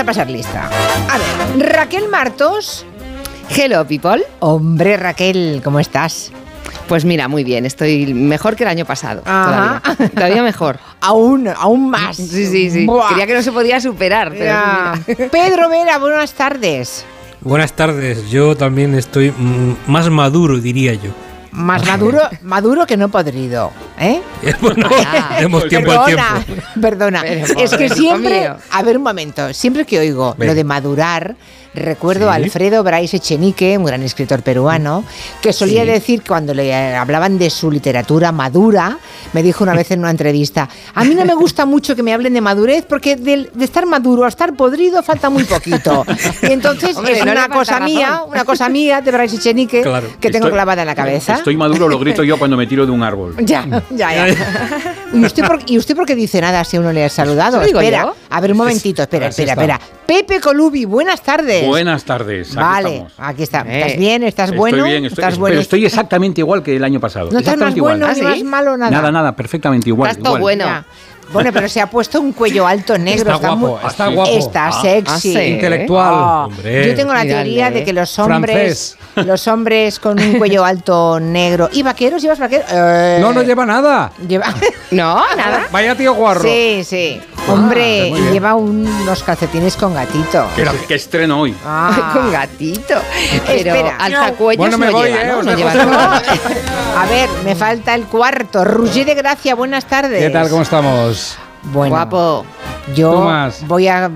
a pasar lista. A ver, Raquel Martos. Hello, people. Hombre, Raquel, ¿cómo estás? Pues mira, muy bien, estoy mejor que el año pasado. Todavía, todavía mejor. Aún, aún más. Sí, sí, sí. Buah. Quería que no se podía superar, pero. Pedro Vera, buenas tardes. Buenas tardes, yo también estoy mm, más maduro, diría yo. Más maduro, maduro que no podrido, ¿eh? bueno, Ah, demos tiempo al perdona, tiempo. perdona. Pero, es que siempre, mío. a ver un momento, siempre que oigo Ven. lo de madurar, recuerdo a. Alfredo Brais Echenique, un gran escritor peruano, que solía Sí. decir cuando le hablaban de su literatura madura, me dijo una vez en una entrevista, a mí no me gusta mucho que me hablen de madurez porque del- de, estar maduro a estar podrido falta muy poquito. Y entonces Hombre, es no una cosa razón. mía, una cosa mía de Brais Echenique Claro. que tengo Estoy- clavada en la cabeza. Estoy maduro, lo grito yo cuando me tiro de un árbol. Ya, ya, ya. ¿Y usted, por, ¿Y usted por qué dice nada si a uno le ha saludado? ¿Eso digo espera, yo? a ver un momentito, espera, Así espera, está. espera. Pepe Colubi, buenas tardes. Buenas tardes. aquí Vale, estamos. aquí está. Eh, ¿Estás bien? ¿Estás Estoy bueno? bien, estoy, ¿Estás bueno? pero estoy exactamente igual que el año pasado. no estás más bueno, igual. ni ¿Ah, más malo, nada. Nada, nada, perfectamente igual. Estás todo igual. bueno. Ya. Bueno, pero se ha puesto un cuello alto negro. Está guapo, muy- está guapo. Está Ah, sexy. ah, sí. Intelectual. Oh, Hombre. Yo tengo la teoría de que los hombres, Francés. los hombres con un cuello alto negro y vaqueros, ¿llevas vaqueros? Eh, No, no lleva nada. lleva. No, nada. Vaya tío guarro. Sí, sí. Hombre, muy bien. lleva un- unos calcetines con gatito. ¿Qué, qué estreno hoy? Ah. Con gatito. Pero Espera. alzacuellos Bueno, me no voy, lleva, ¿eh? ¿no? Lleva. A ver, me falta el cuarto. Roger de Gracia, buenas tardes. ¿Qué tal? ¿Cómo estamos? Bueno, Guapo. yo Tomás. voy a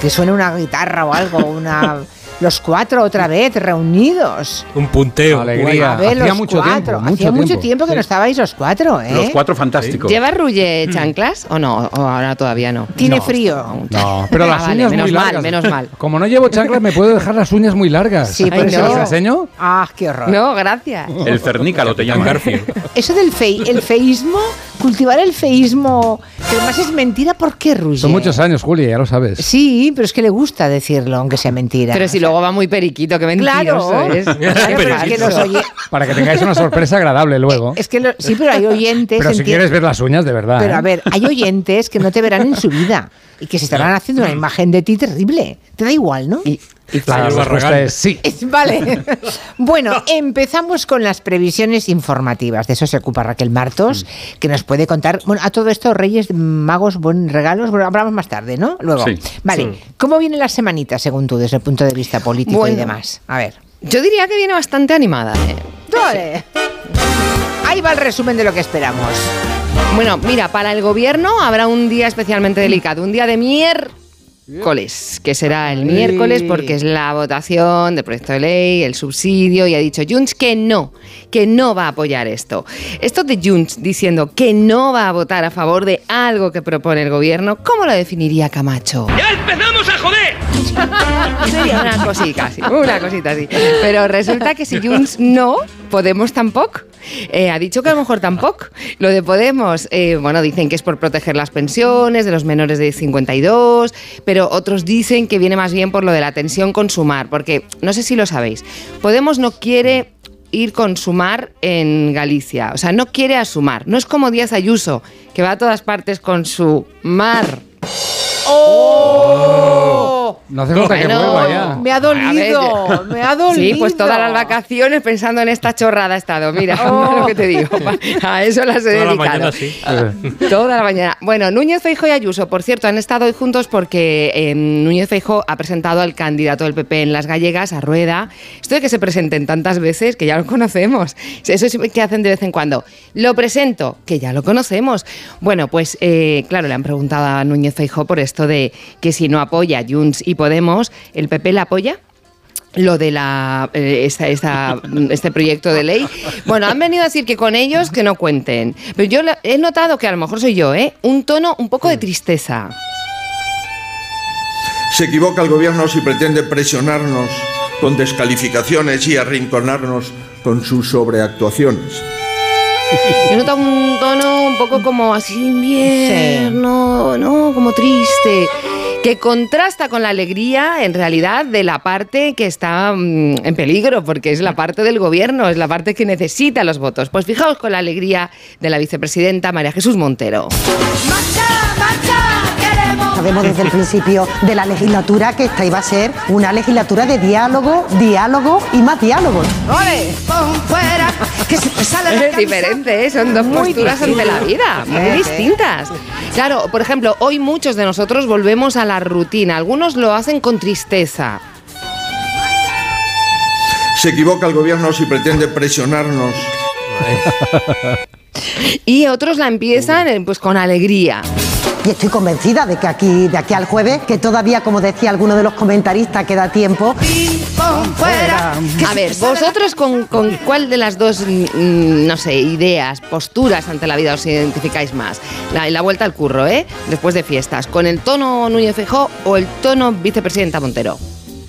que suene una guitarra o algo, una los cuatro otra vez reunidos. Un punteo. Alegría. A ver, Hacía los mucho cuatro. tiempo, mucho Hacía mucho tiempo. tiempo que no estabais los cuatro, ¿eh? Los cuatro fantásticos. ¿Lleva Rulle chanclas o no? O ahora todavía no. Tiene No, frío. No, pero Ah, las vale, uñas menos muy mal, largas. menos mal. Como no llevo chanclas, me puedo dejar las uñas muy largas. Sí, eso. no. ¿Os enseño? Ah, qué horror. No, gracias. El cernícalo te llaman. Garfield. Eso del fei, el feísmo, cultivar el feísmo, que además es mentira, ¿por qué, Roger? Son muchos años, Julia, ya lo sabes. Sí, pero es que le gusta decirlo, aunque sea mentira. Pero si luego va muy periquito, que mentiroso Claro, es. Claro, es que los oye- Para que tengáis una sorpresa agradable luego. Es que lo- sí, pero hay oyentes. Pero si enti- quieres ver las uñas, de verdad. Pero ¿eh? a ver, hay oyentes que no te verán en su vida y que se estarán haciendo una imagen de ti terrible. Te da igual, ¿no? Y, y La respuesta es sí. Vale. Bueno, empezamos con las previsiones informativas. De eso se ocupa Raquel Martos, que nos puede contar. Bueno, a todo esto, Reyes Magos, buen regalos. Bueno, hablamos más tarde, ¿no? Luego. Sí. Vale. ¿Cómo viene la semanita, según tú, desde el punto de vista político y demás? A ver. Yo diría que viene bastante animada. ¿eh? Dale. Ahí va el resumen de lo que esperamos. Bueno, mira, para el gobierno habrá un día especialmente delicado, un día de miércoles, que será el miércoles porque es la votación del proyecto de ley, el subsidio, y ha dicho Junts que no, que no va a apoyar esto. Esto de Junts diciendo que no va a votar a favor de algo que propone el gobierno, ¿cómo lo definiría Camacho? ¡Ya empezamos a joder! Sería una cosita así, una cosita así. Pero resulta que si Junts no, Podemos tampoco. Eh, ha dicho que a lo mejor tampoco. Lo de Podemos, eh, bueno, dicen que es por proteger las pensiones de los menores de 52, pero otros dicen que viene más bien por lo de la tensión con Sumar, porque no sé si lo sabéis. Podemos no quiere ir con Sumar en Galicia, o sea, no quiere a Sumar. No es como Díaz Ayuso, que va a todas partes con su mar. ¡Oh! No hace falta que vuelva ya. Me ha A dolido, me ha dolido. Sí, pues todas las vacaciones pensando en esta chorrada he estado. Mira, Oh. lo que te digo. A eso las he Toda la dedicado. mañana sí. Toda la mañana. Bueno, Núñez Feijóo y Ayuso, por cierto, han estado hoy juntos porque eh, Núñez Feijóo ha presentado al candidato del PP en las gallegas, a Rueda. Esto de que se presenten tantas veces, que ya lo conocemos. Eso es que hacen de vez en cuando. Lo presento, que ya lo conocemos. Bueno, pues eh, claro, le han preguntado a Núñez Feijóo por esto de que si no apoya Junts y Podemos, ¿el PP la apoya? lo de la eh, esta- esta- este proyecto de ley. Bueno, han venido a decir que con ellos que no cuenten. Pero yo he notado que a lo mejor soy yo, ¿eh? Un tono un poco de tristeza. Se equivoca el gobierno si pretende presionarnos con descalificaciones y arrinconarnos con sus sobreactuaciones. He notado un tono un poco como así invierno, ¿no? Como triste. Que contrasta con la alegría, en realidad, de la parte que está mm, en peligro, porque es la parte del gobierno, es la parte que necesita los votos. Pues fijaos con la alegría de la vicepresidenta María Jesús Montero. Sabemos desde el principio de la legislatura que esta iba a ser una legislatura de diálogo, diálogo y más diálogo. ¡Ole! Es diferente, ¿eh? son dos Muy posturas ante la vida, muy Sí, sí. distintas. Claro, por ejemplo, hoy muchos de nosotros volvemos a la rutina, algunos lo hacen con tristeza. Se equivoca el gobierno si pretende presionarnos Y otros la empiezan eh, pues con alegría. Y estoy convencida de que aquí, de aquí al jueves, que todavía, como decía alguno de los comentaristas, queda tiempo. A ver, vosotros con, con cuál de las dos, mm, no sé, ideas, posturas ante la vida os identificáis más? La, la vuelta al curro, ¿eh? Después de fiestas. ¿Con el tono Núñez Feijóo o el tono vicepresidenta Montero?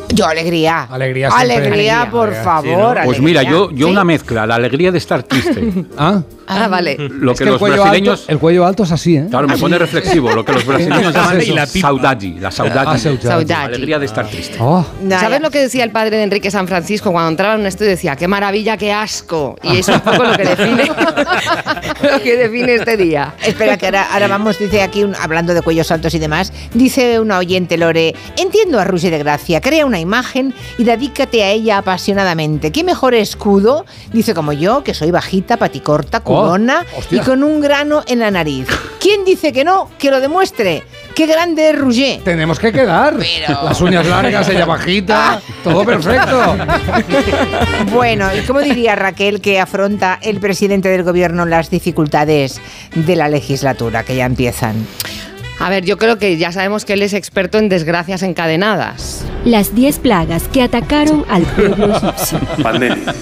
Yo, alegría. Alegría siempre. Alegría, Alegría, por sí, favor. ¿no? Pues mira, alegría. yo, yo Sí. una mezcla, la alegría de estar triste. ¿Ah? Ah, vale. Lo Es que el los cuello brasileños... alto, el cuello alto es así, ¿eh? Claro, me pone reflexivo, lo que los brasileños llaman Y la pipa. saudade, la Ah, saudade. saudade. Saudade. Alegría de estar triste. Oh, ¿Sabes ya. lo que decía el padre de Enrique San Francisco cuando entraba en un estudio? Decía, qué maravilla, qué asco. Y es un poco lo que define, lo que define este día. Espera, que ahora, ahora vamos, dice aquí, un- hablando de cuellos altos y demás, dice una oyente Lore, entiendo a Rusi de Gracia, crea una imagen y dedícate a ella apasionadamente. ¿Qué mejor escudo? Dice como yo, que soy bajita, paticorta, culona y hostia. con un grano en la nariz. ¿Quién dice que no? Que lo demuestre. ¡Qué grande es Rouget! tenemos que quedar. Pero- Las uñas largas, ella bajita, todo perfecto. Bueno, ¿y cómo diría Raquel que afronta el presidente del gobierno las dificultades de la legislatura que ya empiezan? A ver, yo creo que ya sabemos que él es experto en desgracias encadenadas. Las 10 plagas que atacaron al pueblo egipcio. pandemia,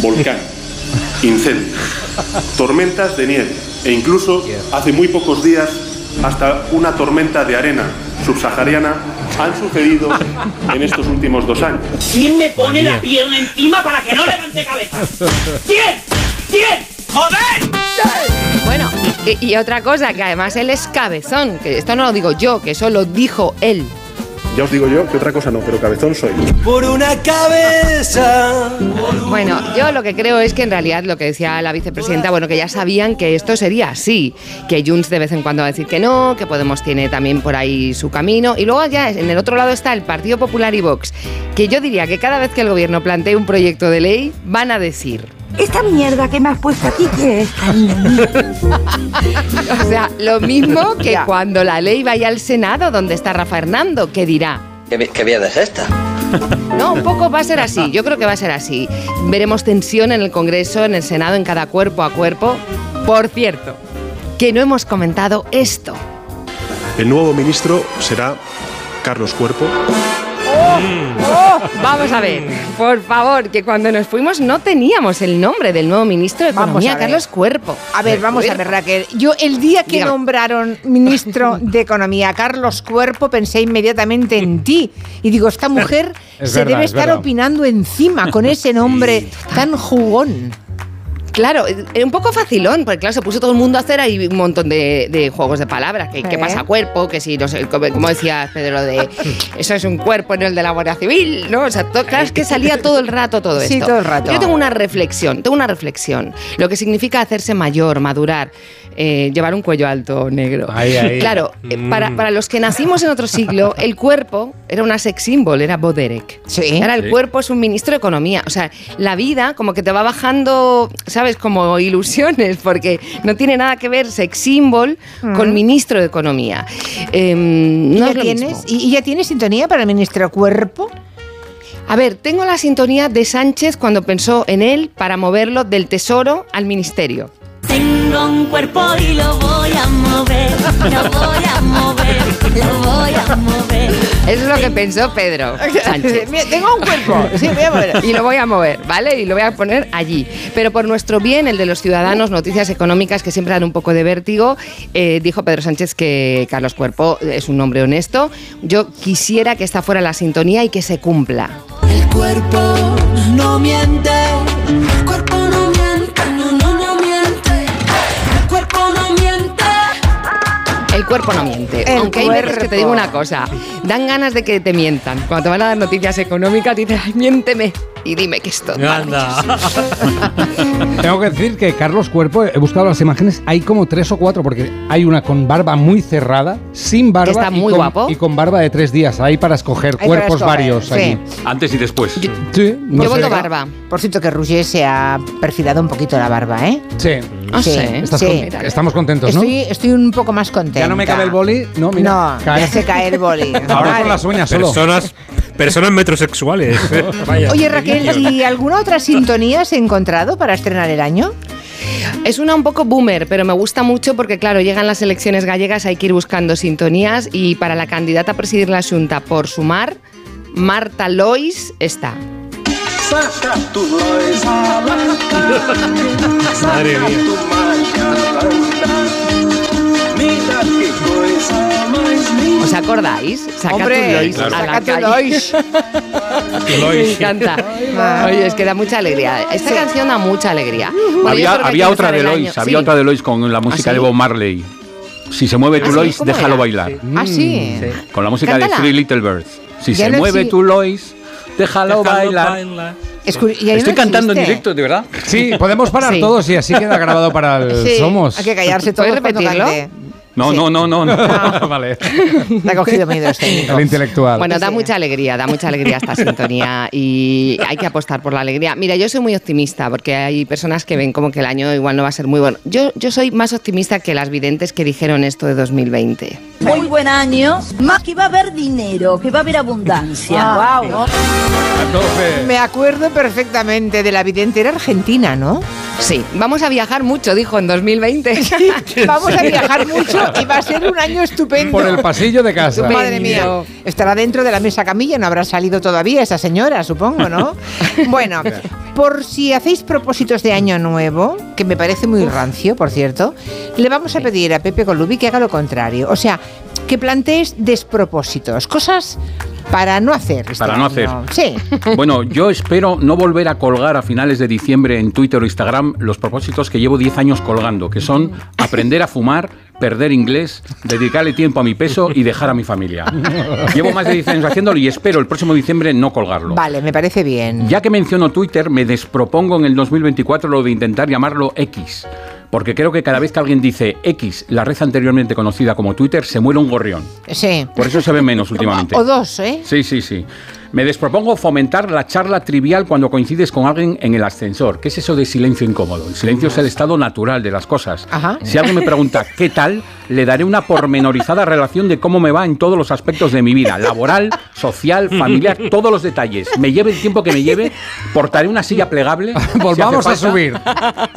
volcán, incendio, tormentas de nieve e incluso hace muy pocos días hasta una tormenta de arena subsahariana han sucedido en estos últimos dos años. ¿Quién me pone la pierna encima para que no levante cabeza? ¿Quién? ¿Quién? ¡Joder! Bueno, y, y otra cosa, que además él es cabezón, que esto no lo digo yo, que eso lo dijo él. Ya os digo yo que otra cosa no, pero cabezón soy. Por una cabeza. Bueno, yo lo que creo es que en realidad lo que decía la vicepresidenta, bueno, que ya sabían que esto sería así, que Junts de vez en cuando va a decir que no, que Podemos tiene también por ahí su camino, y luego ya en el otro lado está el Partido Popular y Vox, que yo diría que cada vez que el gobierno plantee un proyecto de ley, van a decir, Esta mierda que me has puesto aquí, ¿qué es, cariño o sea, lo mismo que Ya. cuando la ley vaya al Senado, donde está Rafa Hernando, que dirá, ¿Qué, qué mierda es esta? No, un poco va a ser así. Yo creo que va a ser así. Veremos tensión en el Congreso, en el Senado, en cada cuerpo a cuerpo. Por cierto, que no hemos comentado esto. El nuevo ministro será Carlos Cuerpo. Vamos a ver, por favor, que cuando nos fuimos no teníamos el nombre del nuevo ministro de Vamos Economía, a. Carlos Cuerpo. A ver, vamos a ver, Raquel. Yo el día que Dígame. nombraron ministro de Economía a Carlos Cuerpo pensé inmediatamente en ti. Y digo, esta mujer Es se verdad, debe es estar opinando encima con ese nombre tan jugón. Claro, eh, un poco facilón, porque claro, se puso todo el mundo a hacer ahí un montón de, de juegos de palabras. Que, ¿Qué ¿Eh? pasa cuerpo? Que si, no sé, como, como decía Pedro, de eso es un cuerpo, no el de la Guardia Civil, ¿no? O sea, claro, es que salía todo el rato todo Sí, esto. todo el rato. Yo tengo una reflexión, tengo una reflexión. Lo que significa hacerse mayor, madurar, eh, llevar un cuello alto negro. Ahí, ahí. Claro, eh, Mm. para, para los que nacimos en otro siglo, el cuerpo era una sex symbol, era Boderek. Sí. Ahora el Sí. cuerpo es un ministro de Economía. O sea, la vida como que te va bajando, ¿sabes? Como ilusiones, porque no tiene nada que ver sex symbol con ministro de Economía. Em, ¿Y no ya tienes, mismo. ¿Y, y ya tienes sintonía para el ministro Cuerpo? A ver, tengo la sintonía de Sánchez cuando pensó en él para moverlo del Tesoro al Ministerio. Tengo un cuerpo y lo voy a mover, lo voy a mover, lo voy a mover. Eso es lo que pensó Pedro Sánchez. Mira, Tengo un cuerpo. Sí, voy a mover. y lo voy a mover, ¿vale? Y lo voy a poner allí. Pero por nuestro bien, el de los ciudadanos, noticias económicas que siempre dan un poco de vértigo, eh, dijo Pedro Sánchez que Carlos Cuerpo es un hombre honesto. Yo quisiera que esta fuera la sintonía y que se cumpla. El cuerpo no miente. Cuerpo no miente. El Aunque hay veces que te digo una cosa, dan ganas de que te mientan. Cuando te van a dar noticias económicas, dices, ay, miénteme. y dime que esto. es Anda. Tengo que decir que Carlos Cuerpo, he buscado las imágenes, hay como tres o cuatro, porque hay una con barba muy cerrada, sin barba está y, muy con, guapo. y con barba de tres días. Hay para escoger Hay para cuerpos escoger, varios sí. aquí. Antes y después. Sí, no Yo sé. voto barba. Por cierto, que Roger se ha perfilado un poquito la barba, ¿eh? Sí. Ah, sí. Estás sí. con- estamos contentos, ¿no? Estoy, estoy un poco más contenta. Ya no me cabe el boli. No, mira. No, cae. ya se cae el boli. Ahora Vale. con las uñas solo. Personas, personas metrosexuales. Vaya, Oye, Raquel, niños. ¿y alguna otra sintonía has encontrado para estrenar el año? Es una un poco boomer, pero me gusta mucho porque, claro, llegan las elecciones gallegas, hay que ir buscando sintonías y para la candidata a presidir la Junta por sumar, Marta Lois está. Saca tu lois a la calle, Madre mía. tu banda. Mira qué cosa más linda. ¿Os acordáis? Saca Hombre, tu Lois claro. a la calle. Lois. Me encanta. Oye, es que da mucha alegría. Esta canción da mucha alegría. Bueno, yo había creo que hay había otra empezar de el Lois, año. había Sí. otra de Lois con la música ¿Ah, de sí? Bob Marley. Si se mueve ¿Ah, tu sí? Lois, ¿Cómo déjalo era? bailar. Ah, sí. Con la música Cántala. de Three Little Birds. Si Ya se mueve tu Lois, déjalo, bailar. Y Estoy no cantando en directo, de verdad. Sí, podemos parar Sí. todos y así queda grabado para el Sí, Somos. Hay que callarse todos ¿Puedes cuando repetirlo? No, Sí. no, no, no. no. vale. Te ha cogido miedo este. El intelectual. Bueno, da Sí. mucha alegría, da mucha alegría esta sintonía y hay que apostar por la alegría. Mira, yo soy muy optimista porque hay personas que ven como que el año igual no va a ser muy bueno. Yo, yo soy más optimista que las videntes que dijeron esto de 2020. Muy buen año. Más que va a haber dinero, que va a haber abundancia. wow. Me acuerdo perfectamente de la videntera argentina, ¿no? Sí, vamos a viajar mucho, dijo en 2020. Vamos a viajar mucho y va a ser un año estupendo. Por el pasillo de casa. Madre mía, estará dentro de la mesa camilla, no habrá salido todavía esa señora, supongo, ¿no? Bueno, por si hacéis propósitos de año nuevo, que me parece muy rancio, por cierto, le vamos a pedir a Pepe Colubi que haga lo contrario. O sea, que plantees despropósitos, cosas para no hacer. este Para no año. hacer. Sí. Bueno, yo espero no volver a colgar a finales de diciembre en Twitter o Instagram los propósitos que llevo 10 años colgando, que son aprender a fumar, perder inglés, dedicarle tiempo a mi peso y dejar a mi familia. Llevo más de 10 años haciéndolo y espero el próximo diciembre no colgarlo. Vale, me parece bien. Ya que menciono Twitter, me despropongo en el 2024 lo de intentar llamarlo X. Porque creo que cada vez que alguien dice X, la red anteriormente conocida como Twitter, se muere un gorrión. Sí. Por eso se ve menos últimamente. O dos, ¿eh? Sí, sí, sí. Me despropongo fomentar la charla trivial cuando coincides con alguien en el ascensor. ¿Qué es eso de silencio incómodo? El silencio es el estado natural de las cosas. Ajá. Si alguien me pregunta qué tal, le daré una pormenorizada relación de cómo me va en todos los aspectos de mi vida, laboral, social, familiar, todos los detalles. Me lleve el tiempo que me lleve, portaré una silla plegable. Volvamos a subir.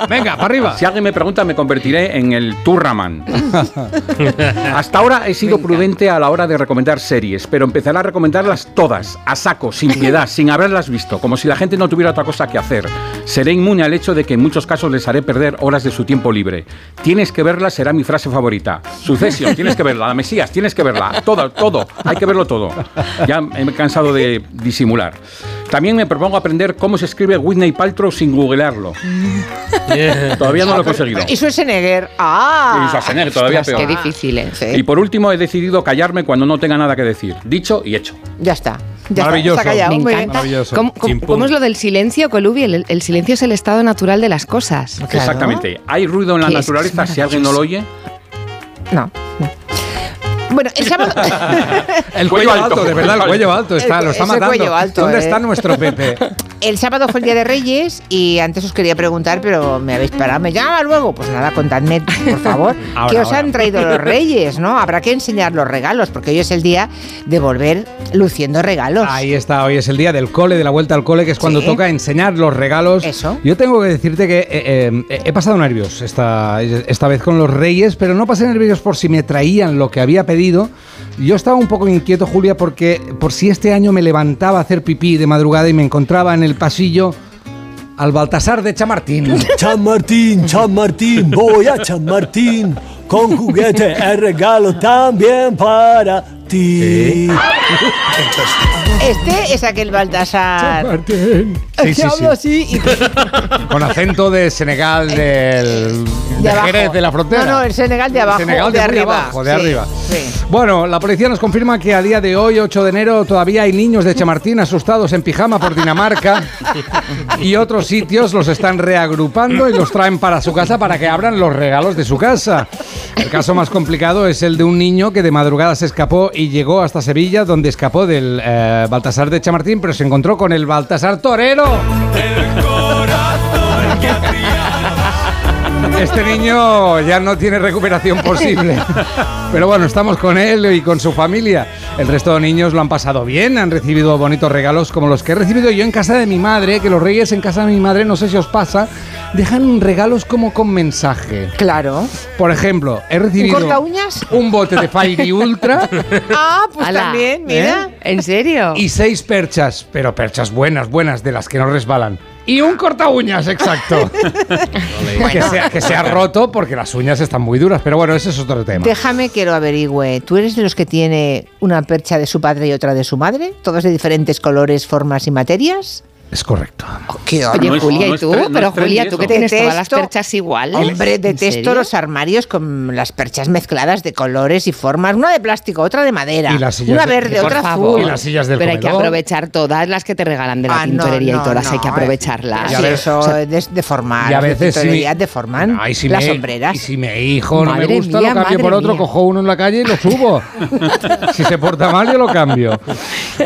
Venga, para arriba. Si alguien me pregunta, me convertiré en el Turraman. Hasta ahora he sido prudente a la hora de recomendar series, pero empezaré a recomendarlas todas, a saco, sin piedad, sin haberlas visto, como si la gente no tuviera otra cosa que hacer. Seré inmune al hecho de que en muchos casos les haré perder horas de su tiempo libre. Tienes que verla, será mi frase favorita. Sucesión, tienes que verla. La Mesías, tienes que verla. Todo, todo. Hay que verlo todo. Ya me he cansado de disimular. También me propongo aprender cómo se escribe Whitney Paltrow sin googlearlo. Todavía no lo he conseguido. Y Schwarzenegger. ¡Ah! Y Schwarzenegger, todavía Ostras, peor. Qué difícil, ¿eh? Sí. Y por último he decidido callarme cuando no tenga nada que decir. Dicho y hecho. Ya está. Ya Maravilloso. Está, está callado, Me encanta. Maravilloso. ¿Cómo, cómo- cómo es lo del silencio, Colubi? El, el silencio es el estado natural de las cosas. Claro. Exactamente. Hay ruido en la es naturaleza, si alguien no lo oye. No. no. Bueno, el sábado. El Cuello alto. de verdad, el cuello alto está, El- lo está matando. cuello alto, ¿Dónde eh. está nuestro Pepe? El sábado fue el Día de Reyes y antes os quería preguntar, pero me habéis parado. ¿Me llama luego? Pues nada, contadme, por favor, Ahora, ¿qué os ahora. han traído los Reyes? ¿no? Habrá que enseñar los regalos, porque hoy es el día de volver luciendo regalos. Ahí está, hoy es el día del cole, de la vuelta al cole, que es cuando Sí. toca enseñar los regalos. Eso. Yo tengo que decirte que eh, eh, he pasado nervios esta, esta vez con los reyes, pero no pasé nervios por si me traían lo que había pedido. Yo estaba un poco inquieto, Julia, porque por si este año me levantaba a hacer pipí de madrugada y me encontraba en el pasillo al Baltasar de Chamartín. Chamartín, Chamartín, voy a Chamartín. Con juguete el regalo también para Este es aquel Baltasar. Martín. Sí, que sí, habla sí. así y Con acento de Senegal del de de. Jerez de la frontera. No, no, el Senegal de abajo, Senegal de, de, arriba. abajo, de Sí, arriba. sí. Bueno, la policía nos confirma que a día de hoy, 8 de enero, todavía hay niños de Chamartín asustados en pijama por Dinamarca y otros sitios los están reagrupando y los traen para su casa para que abran los regalos de su casa. El caso más complicado es el de un niño que de madrugada se escapó y llegó hasta Sevilla, donde escapó del eh, Baltasar de Chamartín, pero se encontró con el Baltasar Torero. Este niño ya no tiene recuperación posible. Pero bueno, estamos con él y con su familia. El resto de niños lo han pasado bien, han recibido bonitos regalos como los que he recibido yo en casa de mi madre, que los reyes en casa de mi madre, no sé si os pasa, dejan regalos como con mensaje. Claro. Por ejemplo, he recibido corta uñas? un bote de Fairy Ultra Ah, pues Ala. también, mira. ¿Eh? ¿En serio? y seis perchas, pero perchas buenas, buenas, de las que no resbalan. Y un corta uñas, exacto. que, se, que se ha roto porque las uñas están muy duras, pero bueno, ese es otro tema. Déjame que lo averigüe. ¿Tú eres de los que tiene una percha de su padre y otra de su madre? ¿Todas de diferentes colores, formas y materias? Es correcto. ¿Qué Oye, No es- Julia, ¿y es tú? no Pero es Julia, tú que tienes todas las perchas iguales. Hombre, ¿En detesto los armarios con las perchas mezcladas de colores y formas. Una de plástico, otra de madera. Y las sillas una de- verde, Por otra favor. Y azul. las sillas del Pero hay que aprovechar todas las que te regalan de la Ah, tintorería no, y todas hay que no, aprovecharlas. Ya Sí, ves, eso o sea, de, deformar. Y a veces tintorerías deforman Ay, si las me- sombreras. Y si mi hijo no me gusta, mía, lo cambio por otro, mía. cojo uno en la calle y lo subo. si se porta mal, yo lo cambio.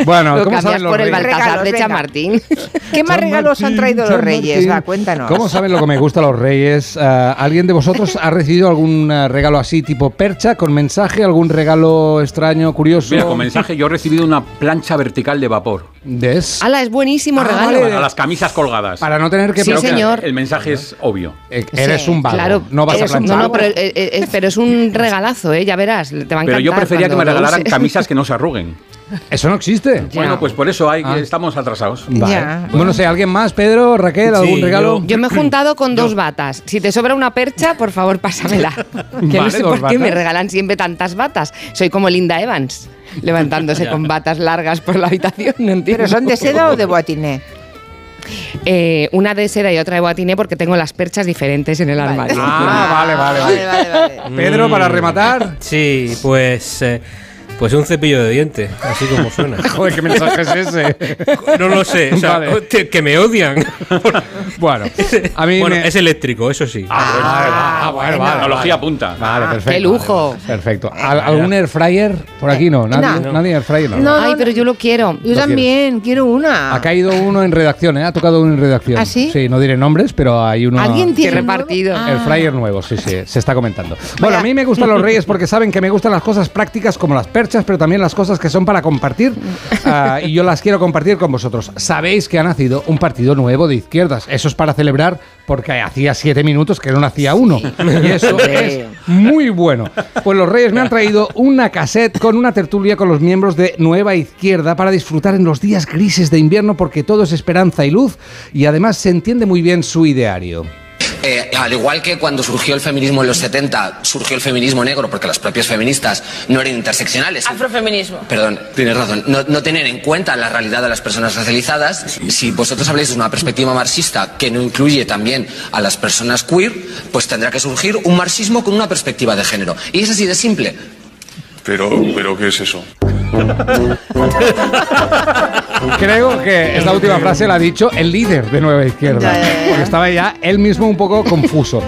Bueno, ¿cómo cambias saben los por el? Baltasar de. Chamartín. ¿Qué más regalos han traído los reyes? Va, cuéntanos. ¿Cómo saben lo que me gusta a los reyes? Ah, ¿Alguien de vosotros ha recibido algún ah, regalo así, tipo percha, con mensaje? ¿Algún regalo extraño, curioso? Mira, con mensaje yo he recibido una plancha vertical de vapor. ¿Des? ¡Hala, es buenísimo Ah, regalo! vale. Para las camisas colgadas. Para no tener que... Sí, que. El mensaje es obvio. Eh, Eres Sí, un vago, Claro, no vas a planchar. No, no, pero, eh, eh, pero es un regalazo, ¿eh? Ya verás, te va a encantar. Pero yo prefería que me regalaran camisas que no se arruguen. Eso no existe. Ya. Bueno, pues por eso hay, Ah. estamos atrasados. Vale. Ya. Bueno, no sé, ¿alguien más? Pedro, Raquel, algún Sí, regalo? Yo me he juntado con dos batas. Si te sobra una percha, por favor, pásamela. Que no sé por qué me regalan siempre tantas batas. Soy como Linda Evans, levantándose con batas largas por la habitación. No entiendo. ¿Pero son de seda o de boatiné? Eh, una de seda y otra de boatiné porque tengo las perchas diferentes en el armario. Ah, vale, vale, vale. vale, vale. Pedro, para rematar. Sí, pues. eh, pues un cepillo de dientes, así como suena. Joder, ¿qué mensaje es ese? No lo sé, o sea, Vale. te- que me odian. Bueno, a mí bueno, me... es eléctrico, eso sí. Ah, bueno, vale, Tecnología punta. Vale, perfecto. ¡Qué lujo! vale, perfecto. ¿Al- ¿Algún air fryer? Por aquí no, nadie, No. nadie air fryer. No. No, Ay, pero yo lo quiero. Yo también quiero una. Ha caído uno en redacción, ¿eh? Ha tocado uno en redacción. ¿Ah, sí? Sí, no diré nombres, pero hay uno. ¿Alguien tiene repartido. Ah. El fryer nuevo, sí, sí, se está comentando. Bueno, a mí me gustan los reyes porque saben que me gustan las cosas prácticas como las perchas, pero también las cosas que son para compartir. Ah, y yo las quiero compartir con vosotros. Sabéis que ha nacido un partido nuevo de izquierdas. Eso es para celebrar porque hacía siete minutos que no nacía uno. Y eso es muy bueno. Pues los reyes me han traído una cassette con una tertulia con los miembros de Nueva Izquierda para disfrutar en los días grises de invierno porque todo es esperanza y luz y además se entiende muy bien su ideario. Eh, al igual que cuando surgió el feminismo en los 70, surgió el feminismo negro porque las propias feministas no eran interseccionales. Afrofeminismo. Perdón, tienes razón. No, no tener en cuenta la realidad de las personas racializadas. Si vosotros habláis de una perspectiva marxista que no incluye también a las personas queer, pues tendrá que surgir un marxismo con una perspectiva de género. Y es así de simple. Pero, pero ¿qué es eso? Creo que esta última frase la ha dicho el líder de Nueva Izquierda. Ya, ya, ya. Porque estaba ya él mismo un poco confuso.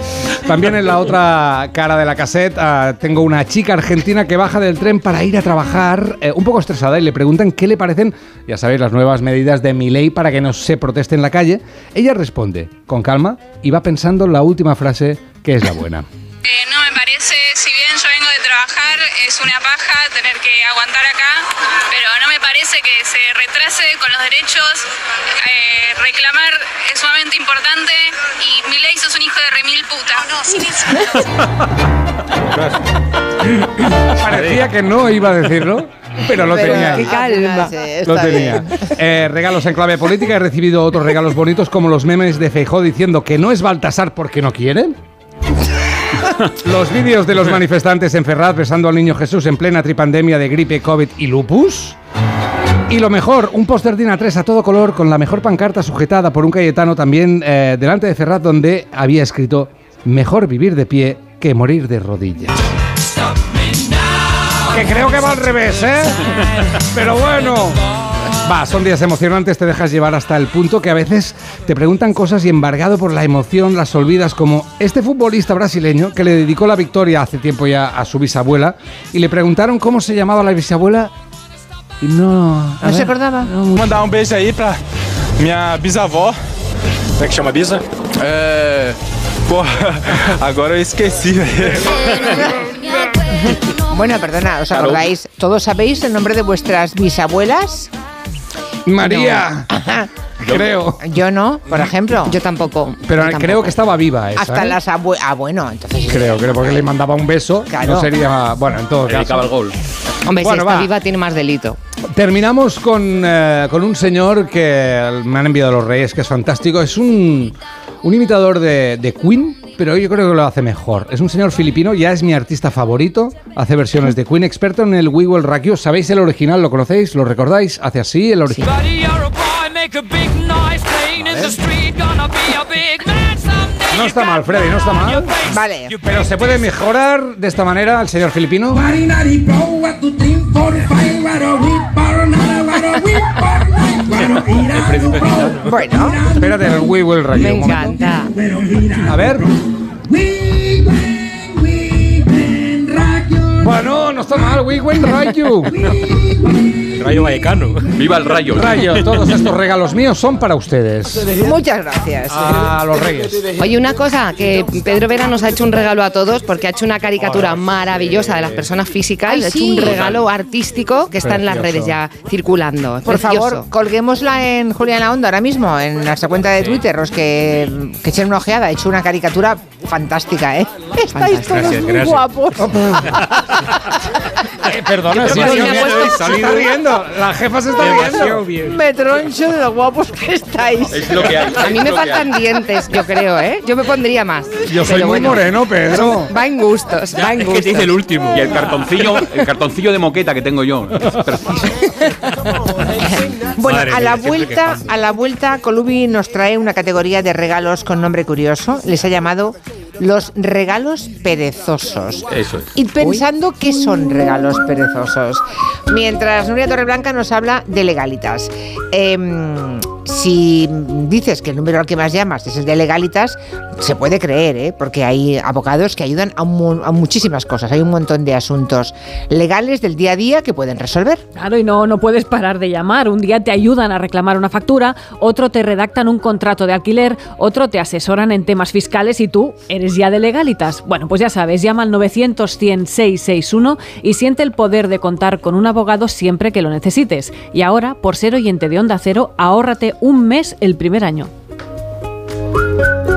También en la otra cara de la cassette ah, tengo una chica argentina que baja del tren para ir a trabajar, eh, un poco estresada, y le preguntan qué le parecen, ya sabéis, las nuevas medidas de mi ley para que no se proteste en la calle. Ella responde con calma y va pensando la última frase que es la buena. Es una paja tener que aguantar acá, pero no me parece que se retrase con los derechos. Eh, reclamar es sumamente importante y mi ley sos un hijo de remil puta. No, sin Parecía que no iba a decirlo, pero lo Pero tenía. qué calma. Lo tenía. Eh, regalos en clave política. He recibido otros regalos bonitos como los memes de Feijó diciendo que no es Baltasar porque no quiere. Los vídeos de los manifestantes en Ferraz besando al niño Jesús en plena tripandemia de gripe, COVID y lupus. Y lo mejor, un póster de A3 a todo color con la mejor pancarta sujetada por un cayetano también eh, delante de Ferraz donde había escrito Mejor vivir de pie que morir de rodillas. Que creo que va al revés, ¿eh? Pero bueno. Va, son días emocionantes, te dejas llevar hasta el punto que a veces te preguntan cosas y embargado por la emoción las olvidas, como este futbolista brasileño que le dedicó la victoria hace tiempo ya a su bisabuela y le preguntaron cómo se llamaba la bisabuela y no... ¿No se acordaba? Mandar um beijo aí pra minha bisavó. Como é que chama a bisa? É. Porra, agora eu esqueci. Bueno, perdona, ¿os acordáis? ¿Todos sabéis el nombre de vuestras bisabuelas? María, No. creo. Yo no, por ejemplo. Yo tampoco. Pero Yo creo que estaba viva esa. Hasta ¿eh? las abuelas. Ah, bueno, entonces. Creo, creo, porque le mandaba un beso. Claro. No sería. Bueno, en todo caso. Dedicaba el gol. Hombre, Bueno, si está va. viva tiene más delito. Terminamos con, eh, con un señor que me han enviado los Reyes, que es fantástico. Es un, un imitador de, de Queen, pero yo creo que lo hace mejor. Es un señor filipino, ya es mi artista favorito. Hace versiones de Queen, experto en el We Will Rock You. ¿Sabéis el original? ¿Lo conocéis? ¿Lo recordáis? Hace así el original. No está mal, Freddy, no está mal. Vale. Pero se puede mejorar de esta manera el señor filipino. Bueno, Espérate, el We Will Rock You. Me un momento. encanta. A ver. Bueno, no está mal. We Will Rock You. Rayo Vallecano. Viva el rayo. Rayo, todos estos regalos míos son para ustedes. muchas gracias. A los Reyes. Oye, una cosa, que Pedro Vera nos ha hecho un regalo a todos porque ha hecho una caricatura maravillosa de las personas físicas. Ay, ha hecho sí. un regalo artístico que está en las redes ya circulando. Por precioso. favor, colguémosla en Julián La Onda ahora mismo, en nuestra cuenta de Twitter. Los que, que echen una ojeada. Ha hecho una caricatura fantástica, ¿eh? Estáis todos Gracias, muy gracias. guapos. Eh, perdona, sí, está riendo. La jefa se está Demasiado riendo. bien. Me troncho de lo guapos que estáis. Es lo que hay. A mí me faltan dientes, yo creo, ¿eh? Yo me pondría más. Yo soy muy bueno, moreno, Pedro. Va en gustos, va en Es que gustos. te dice el último. Y el cartoncillo, el cartoncillo de moqueta que tengo yo. Bueno, Madre a la mía, vuelta, a la vuelta, Colubi nos trae una categoría de regalos con nombre curioso. Les ha llamado los regalos perezosos. Eso es. Id pensando qué son regalos perezosos. Mientras Nuria Torreblanca nos habla de legalitas. Em, si dices que el número al que más llamas es el de legalitas, se puede creer, ¿eh? porque hay abogados que ayudan a, mu- a muchísimas cosas. Hay un montón de asuntos legales del día a día que pueden resolver. Claro, y no, no puedes parar de llamar. Un día te ayudan a reclamar una factura, otro te redactan un contrato de alquiler, otro te asesoran en temas fiscales y tú eres ya de legalitas. Bueno, pues ya sabes, llama al 900 100 661 y siente el poder de contar con un abogado siempre que lo necesites. Y ahora, por ser oyente de Onda Cero, ahórrate un mes el primer año.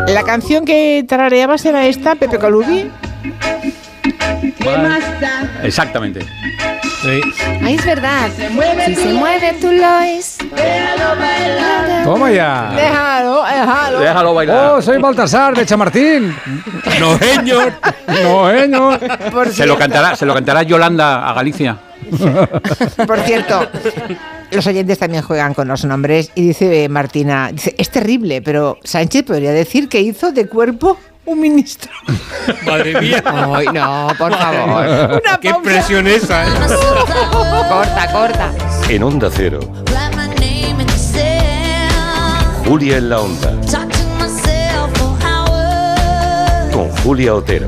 La canción que tarareabas era esta, Pepe Colubi. Exactamente. Sí. Ay, es verdad. Si se mueve, tú lo es. Toma ya. Déjalo, déjalo. Déjalo bailar. Oh, soy Baltasar de Chamartín. No, señor. No. Por Se lo cantará, se lo cantará Yolanda a Galicia. Por cierto, los oyentes también juegan con los nombres y dice eh, Martina, dice, es terrible, pero Sánchez podría decir que hizo de cuerpo un ministro. Madre mía. Ay, no, por favor. Una Qué pausa. presión esa, ¿eh? Corta, corta. En Onda Cero, Julia en la Onda, con Julia Otero.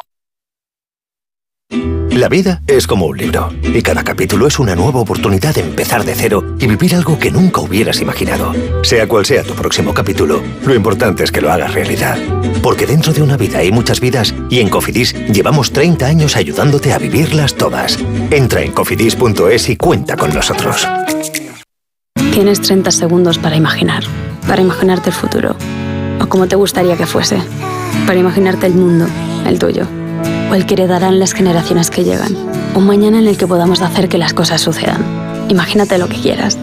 La vida es como un libro y cada capítulo es una nueva oportunidad de empezar de cero y vivir algo que nunca hubieras imaginado. Sea cual sea tu próximo capítulo, lo importante es que lo hagas realidad. Porque dentro de una vida hay muchas vidas y en Cofidis llevamos 30 años ayudándote a vivirlas todas. Entra en cofidis.es y cuenta con nosotros. Tienes 30 segundos para imaginar, para imaginarte el futuro, o como te gustaría que fuese, para imaginarte el mundo, el tuyo, o el que heredarán las generaciones que llegan, un mañana en el que podamos hacer que las cosas sucedan. Imagínate lo que quieras,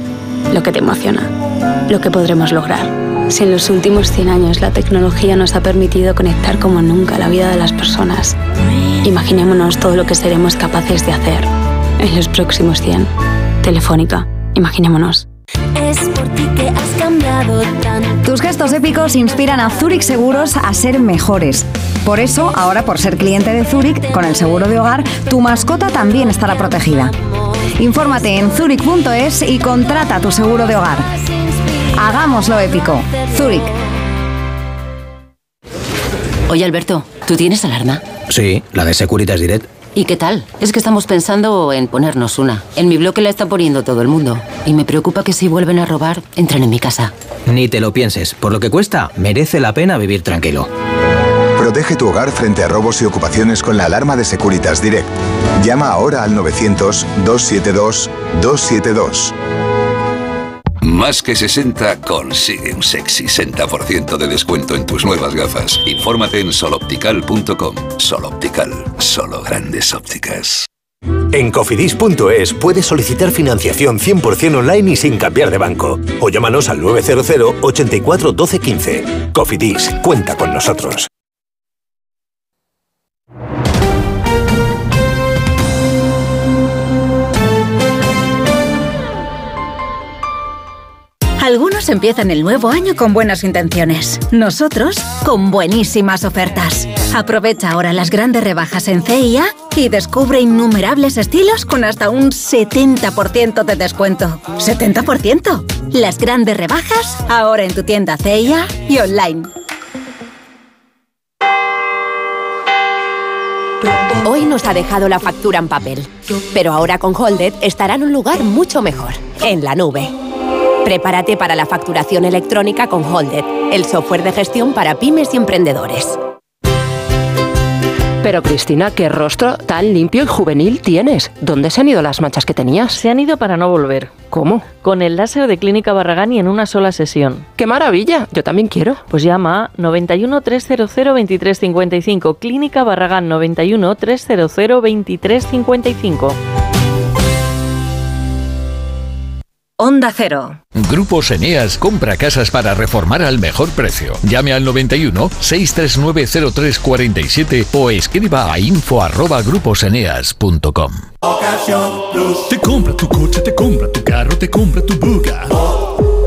lo que te emociona, lo que podremos lograr. Si en los últimos 100 años la tecnología nos ha permitido conectar como nunca la vida de las personas, imaginémonos todo lo que seremos capaces de hacer en los próximos 100. Telefónica, imaginémonos. Es por ti que has cambiado tanto. Tus gestos épicos inspiran a Zurich Seguros a ser mejores. Por eso, ahora por ser cliente de Zurich, con el seguro de hogar, tu mascota también estará protegida. Infórmate en zurich.es y contrata tu seguro de hogar. Hagámoslo épico. Zurich. Oye, Alberto, ¿tú tienes alarma? Sí, la de Securitas Direct. ¿Y qué tal? Es que estamos pensando en ponernos una. En mi bloque la está poniendo todo el mundo. Y me preocupa que si vuelven a robar, entren en mi casa. Ni te lo pienses. Por lo que cuesta, merece la pena vivir tranquilo. Protege tu hogar frente a robos y ocupaciones con la alarma de Securitas Direct. Llama ahora al 900-272-272. Más que 60 consigue un sexy 60% de descuento en tus nuevas gafas. Infórmate en soloptical.com. Soloptical, solo grandes ópticas. En cofidis.es puedes solicitar financiación 100% online y sin cambiar de banco. O llámanos al 900 84 12 15. Cofidis, cuenta con nosotros. Algunos empiezan el nuevo año con buenas intenciones. Nosotros con buenísimas ofertas. Aprovecha ahora las grandes rebajas en CIA y descubre innumerables estilos con hasta un 70% de descuento. ¿70%? Las grandes rebajas ahora en tu tienda CIA y online. Hoy nos ha dejado la factura en papel, pero ahora con Holded estará en un lugar mucho mejor, en la nube. Prepárate para la facturación electrónica con Holded, el software de gestión para pymes y emprendedores. Pero Cristina, qué rostro tan limpio y juvenil tienes. ¿Dónde se han ido las manchas que tenías? Se han ido para no volver. ¿Cómo? Con el láser de Clínica Barragán y en una sola sesión. ¡Qué maravilla! Yo también quiero. Pues llama a 91 300 2355. Clínica Barragán 91 300 2355. Onda Cero. Grupos Eneas compra casas para reformar al mejor precio. Llame al 91 639 0347 o escriba a info arroba gruposeneas.com. Te compra tu coche, te compra tu carro, te compra tu buga.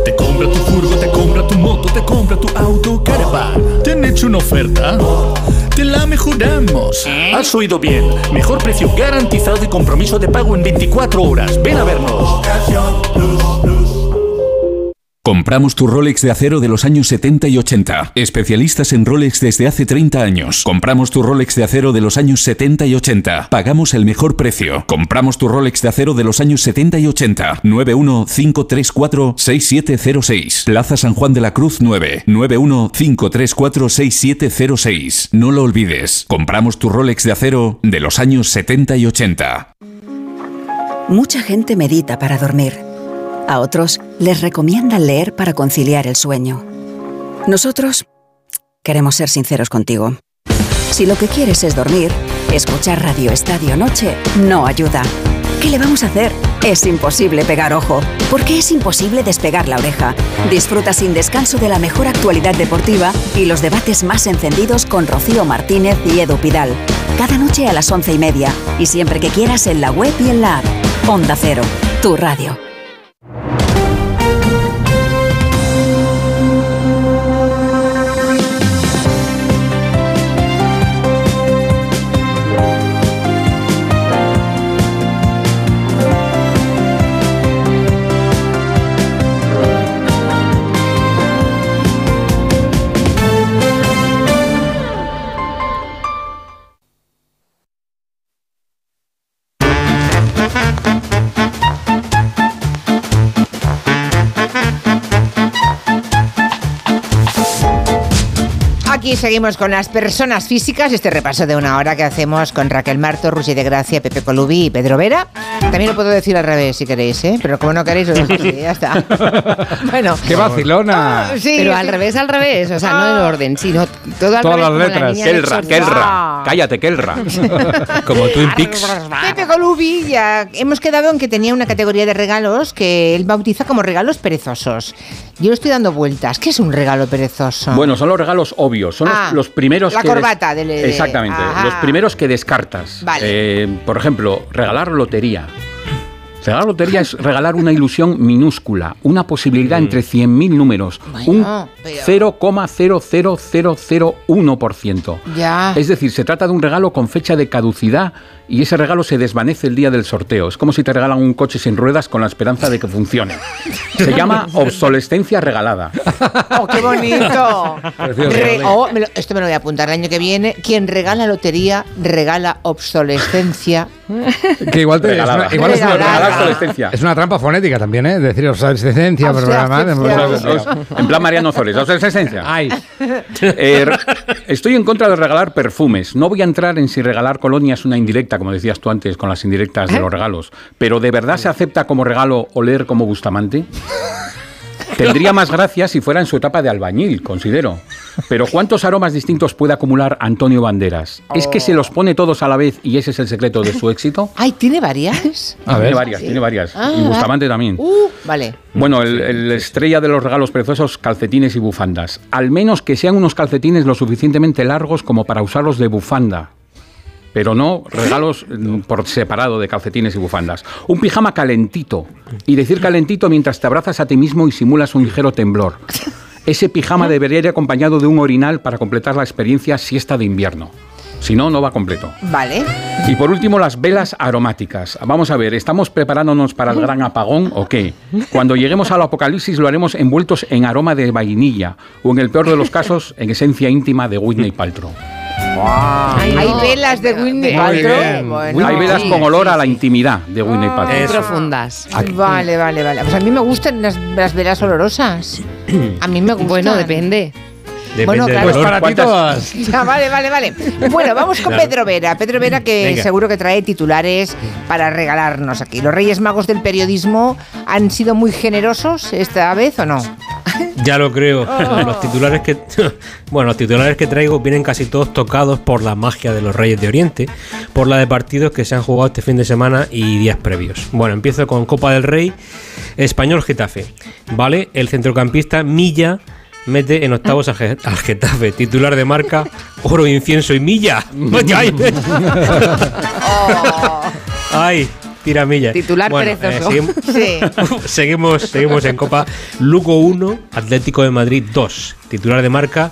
Te compra tu furgo, te compra tu moto, te compra tu auto, caravan. ¿Te han hecho una oferta? Te la mejoramos. Has oído bien. Mejor precio garantizado y compromiso de pago en 24 horas. Ven a vernos. Compramos tu Rolex de acero de los años 70 y 80. Especialistas en Rolex desde hace 30 años. Compramos tu Rolex de acero de los años 70 y 80. Pagamos el mejor precio. Compramos tu Rolex de acero de los años 70 y 80. 915346706. Plaza San Juan de la Cruz 9. 915346706. No lo olvides. Compramos tu Rolex de acero de los años 70 y 80. Mucha gente medita para dormir. A otros les recomiendan leer para conciliar el sueño. Nosotros queremos ser sinceros contigo. Si lo que quieres es dormir, escuchar Radio Estadio Noche no ayuda. ¿Qué le vamos a hacer? Es imposible pegar ojo, porque es imposible despegar la oreja. Disfruta sin descanso de la mejor actualidad deportiva y los debates más encendidos con Rocío Martínez y Edu Pidal. Cada noche a las once y media y siempre que quieras en la web y en la app. Onda Cero, tu radio. Seguimos con las personas físicas, este repaso de una hora que hacemos con Raquel Marto, Rusi de Gracia, Pepe Colubi y Pedro Vera. También lo puedo decir al revés si queréis, ¿eh? pero como no queréis, lo dejo así, ya está. Bueno. ¡Qué vacilona! Ah, sí, Pero sí. al revés, al revés. O sea, no en orden, sino todo al Todas revés. las la letras. del Kelra. Kelra. Cállate, Kelra. Como Twin Peaks. Pepe Colubi, ya hemos quedado en que tenía una categoría de regalos que él bautiza como regalos perezosos. Yo le estoy dando vueltas. ¿Qué es un regalo perezoso? Bueno, son los regalos obvios, son los- Ah, los, primeros la que... corbata del- de- Exactamente, Ajá. los primeros que descartas. Vale. Eh, por ejemplo, regalar lotería. Regalar lotería es regalar una ilusión minúscula, una posibilidad entre 100.000 números, un Bueno, pero- 0,00001%. Ya. Es decir, se trata de un regalo con fecha de caducidad y ese regalo se desvanece el día del sorteo. Es como si te regalan un coche sin ruedas con la esperanza de que funcione. Se llama obsolescencia regalada. ¡Oh, qué bonito! Re- oh, me lo- esto me lo voy a apuntar el año que viene. Quien regala lotería, regala obsolescencia. Que igual, te, es una, igual es, una, es una trampa fonética también, ¿eh? Decir obsolescencia. En plan Mariano Zores, obsolescencia. Ay. Eh, estoy en contra de regalar perfumes. No voy a entrar en si regalar colonia es una indirecta, como decías tú antes, con las indirectas de los regalos. Pero ¿de verdad se acepta como regalo oler como Bustamante? Tendría más gracia si fuera en su etapa de albañil, considero. Pero ¿cuántos aromas distintos puede acumular Antonio Banderas? ¿Es que se los pone todos a la vez y ese es el secreto de su éxito? Ay, ¿tiene varias? Tiene varias, tiene varias. Ah, y Bustamante también. Uh, vale. Bueno, el, el estrella de los regalos preciosos, calcetines y bufandas. Al menos que sean unos calcetines lo suficientemente largos como para usarlos de bufanda. Pero no regalos mm, por separado de calcetines y bufandas. Un pijama calentito. Y decir calentito mientras te abrazas a ti mismo y simulas un ligero temblor. Ese pijama debería ir acompañado de un orinal para completar la experiencia siesta de invierno. Si no, no va completo. Vale. Y por último, las velas aromáticas. Vamos a ver, ¿estamos preparándonos para el gran apagón o qué? Cuando lleguemos al apocalipsis lo haremos envueltos en aroma de vainilla o en el peor de los casos, en esencia íntima de Whitney Paltrow. Hay velas de Winnie Paltrow. Bueno, Hay velas sí. con olor a la intimidad de Whitney Paltrow. Muy profundas. Vale, vale, vale. Pues a mí me gustan las, las velas olorosas. A mí me gustan. Bueno, depende. Bueno, claro. Pues para ti todas. Ya, vale, vale, vale. Bueno, vamos con Claro. Pedro Vera. Pedro Vera que Venga. seguro que trae titulares para regalarnos aquí. ¿Los Reyes Magos del periodismo han sido muy generosos esta vez o no? Ya lo creo. Oh. Los titulares que bueno, los titulares que traigo vienen casi todos tocados por la magia de los Reyes de Oriente, por la de partidos que se han jugado este fin de semana y días previos. Bueno, empiezo con Copa del Rey, Español Getafe. ¿Vale? El centrocampista Milla mete en octavos al Getafe, titular de marca Oro, Incienso y Milla. Ay, Ay, tira Milla. Titular Bueno, perezoso. eh, seguimos- Sí. seguimos, seguimos en Copa. Lugo 1, Atlético de Madrid 2. Titular de marca.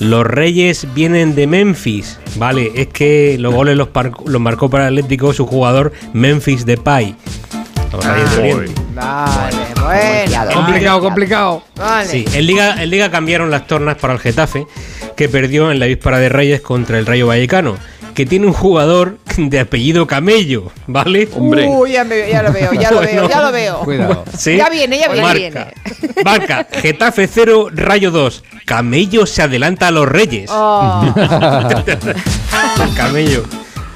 Los Reyes vienen de Memphis. Vale, es que los goles los, marcó para el Atlético su jugador Memphis Depay. Los Reyes Oriente. Vale, bueno. Complicado, complicado. Vale. Sí, en Liga, en Liga cambiaron las tornas para el Getafe, que perdió en la víspera de Reyes contra el Rayo Vallecano, que tiene un jugador de apellido Camello, ¿vale? Uy, ya, me- ya lo veo, ya lo veo, ya lo veo. Cuidado. Sí. Ya viene, ya viene. Marca. viene. Marca, Getafe 0, Rayo 2. Camello se adelanta a los Reyes. Oh. Camello.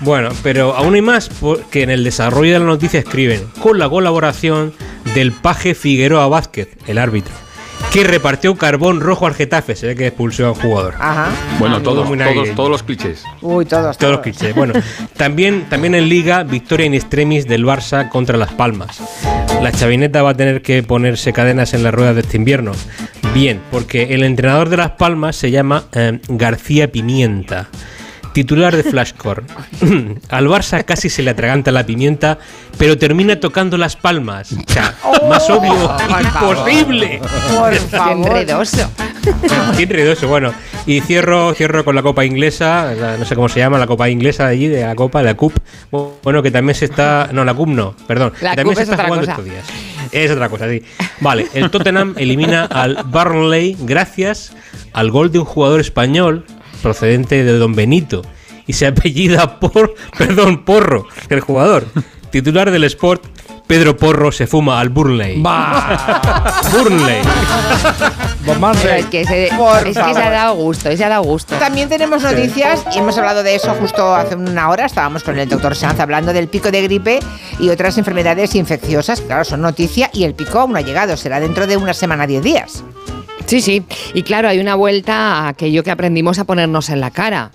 Bueno, pero aún hay más porque en el desarrollo de la noticia escriben con la colaboración del paje Figueroa Vázquez, el árbitro, que repartió carbón rojo al Getafe, se ve que expulsó a un jugador. Ajá. Bueno, Todo todos, muy todos, todos los clichés. Uy, todos. Todos los clichés. Bueno, también, también en Liga, victoria in extremis del Barça contra Las Palmas. La chavineta va a tener que ponerse cadenas en las ruedas de este invierno. Bien, porque el entrenador de Las Palmas se llama eh, García Pimienta. Titular de Flashcore. Al Barça casi se le atraganta la pimienta, pero termina tocando las palmas. O sea, más obvio imposible. Por favor. enredoso. Qué enredoso, bueno. Y cierro, cierro con la Copa Inglesa, la- no sé cómo se llama, la Copa Inglesa de allí, de la Copa, la CUP. Bueno, que también se está. No, la CUP no, perdón. La que también CUP se es está jugando cosa. estos días. Es otra cosa, sí. Vale, el Tottenham elimina al Burnley gracias al gol de un jugador español procedente de Don Benito y se apellida por, perdón, Porro, el jugador, titular del Sport, Pedro Porro se fuma al Burnley. Burnley. Pero es que, se, Por es que se ha dado gusto, se ha dado gusto. También tenemos noticias y hemos hablado de eso justo hace una hora. Estábamos con el doctor Sanz hablando del pico de gripe y otras enfermedades infecciosas. Claro, son noticia y el pico aún no ha llegado. Será dentro de una semana, 10 días. Sí, sí. Y claro, hay una vuelta a aquello que aprendimos a ponernos en la cara.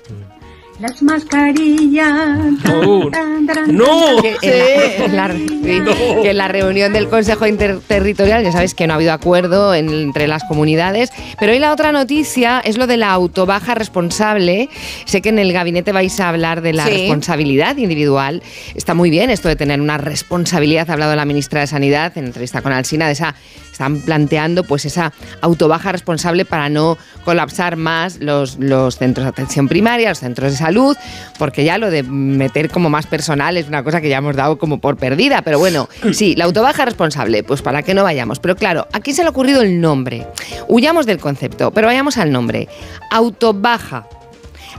Las mascarillas. Tan, tan, ¡No! Que en, la, en la- sí, que en la reunión del Consejo Interterritorial, ya sabéis que no ha habido acuerdo en- entre las comunidades, pero hoy la otra noticia es lo de la autobaja responsable. Sé que en el gabinete vais a hablar de la Sí. responsabilidad individual. Está muy bien esto de tener una responsabilidad. Ha hablado la ministra de Sanidad en entrevista con Alsina de esa están planteando pues esa autobaja responsable para no colapsar más los, los centros de atención primaria, los centros de salud, porque ya lo de meter como más personal es una cosa que ya hemos dado como por perdida, pero bueno, sí, la autobaja responsable, pues para que no vayamos. Pero claro, aquí se le ha ocurrido el nombre. Huyamos del concepto, pero vayamos al nombre. Autobaja.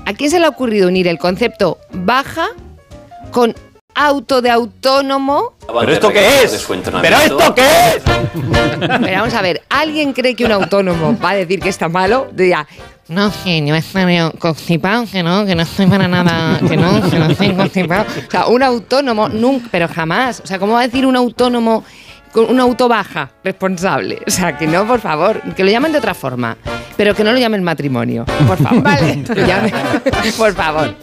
¿A quién se le ha ocurrido unir el concepto baja con auto de autónomo? ¿Pero esto qué es? ¿Pero esto qué es? Pero vamos a ver, ¿alguien cree que un autónomo va a decir que está malo? Diría, no, que yo estoy constipado, que no, que no estoy para nada, que no, que no estoy constipado. O sea, un autónomo, nunca, pero jamás. O sea, ¿cómo va a decir un autónomo con una autobaja responsable? O sea, que no, por favor, que lo llamen de otra forma, pero que no lo llamen matrimonio. Por favor. vale. Que llamen- por favor.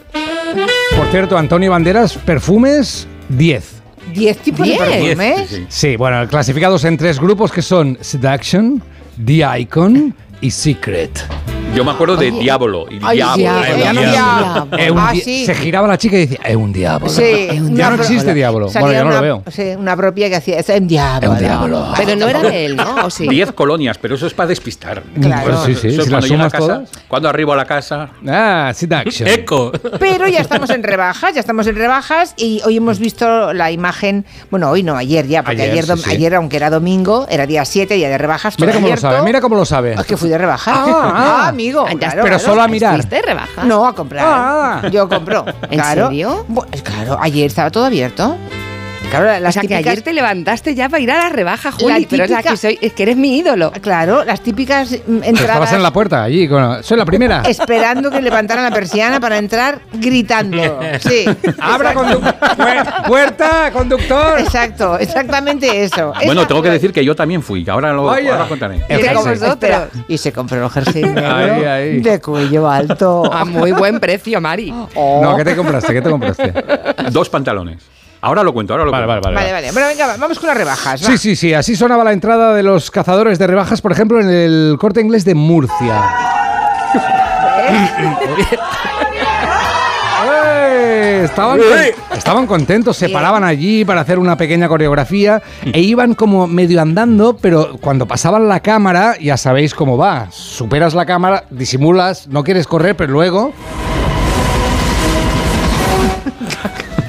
Por cierto, Antonio Banderas, perfumes 10. 10 tipos Diez. de perfumes. Sí, sí. Sí, bueno, clasificados en tres grupos que son Seduction, The Icon y Secret. Yo me acuerdo de Diablo. Y Ay, Diablo. diablo, no Diablo. Diablo. Eh, un Ah, di- sí. Se giraba la chica y decía, es un diablo. Sí, ya no existe diablo. Salía Bueno, yo no una, lo veo. sí, una propia que hacía, es un diablo. Es un diablo. Pero no era de él, ¿no? ¿O sí? Diez colonias, pero eso es para despistar. Claro. Eso- Sí, sí, eso es si cuando las llega a sumas casa, todas. Cuando arribo a la casa, Ah, Seduction. Eco. Pero ya estamos en rebajas, ya estamos en rebajas y hoy hemos visto la imagen, bueno, hoy no, ayer ya, porque Ayer, ayer, dom- sí, sí. ayer aunque era domingo, era día 7, día de rebajas. todo Mira cómo lo abierto. sabe, mira cómo lo sabe. Es que fui de rebajas. Ah, ah. Amigo. Ah, claro, Pero claro. solo a mirar. ¿Fuiste de rebaja? No, a comprar. Ah. Yo compro. ¿En claro. serio? Claro, ayer estaba todo abierto. Claro, O las sea, que típicas- ayer te levantaste ya para ir a la rebaja, Juli. La Pero o sea, típica- que, soy, es que eres mi ídolo. Claro, las típicas mm, Estabas entradas. en la puerta allí. con- Soy la primera. Esperando que levantaran la persiana para entrar gritando. Sí. Abra conductor. Puerta, conductor. Exacto, exactamente eso. bueno, Esa tengo que decir que yo también fui, que ahora lo Vaya. ahora contaré. Y espera, y se compró el jersey Ahí, ahí. de cuello alto. A muy buen precio, Mari. Oh. No, ¿qué te compraste? ¿Qué te compraste? Dos pantalones. Ahora lo cuento, ahora lo Vale, cuento. vale, vale. Vale, vale. Bueno, venga, va, vamos con las rebajas. va. Sí, sí, sí. Así sonaba la entrada de los cazadores de rebajas, por ejemplo, en el corte inglés de Murcia. ¡Eh! Estaban, estaban contentos, se paraban allí para hacer una pequeña coreografía e iban como medio andando, pero cuando pasaban la cámara, ya sabéis cómo va. Superas la cámara, disimulas, no quieres correr, pero luego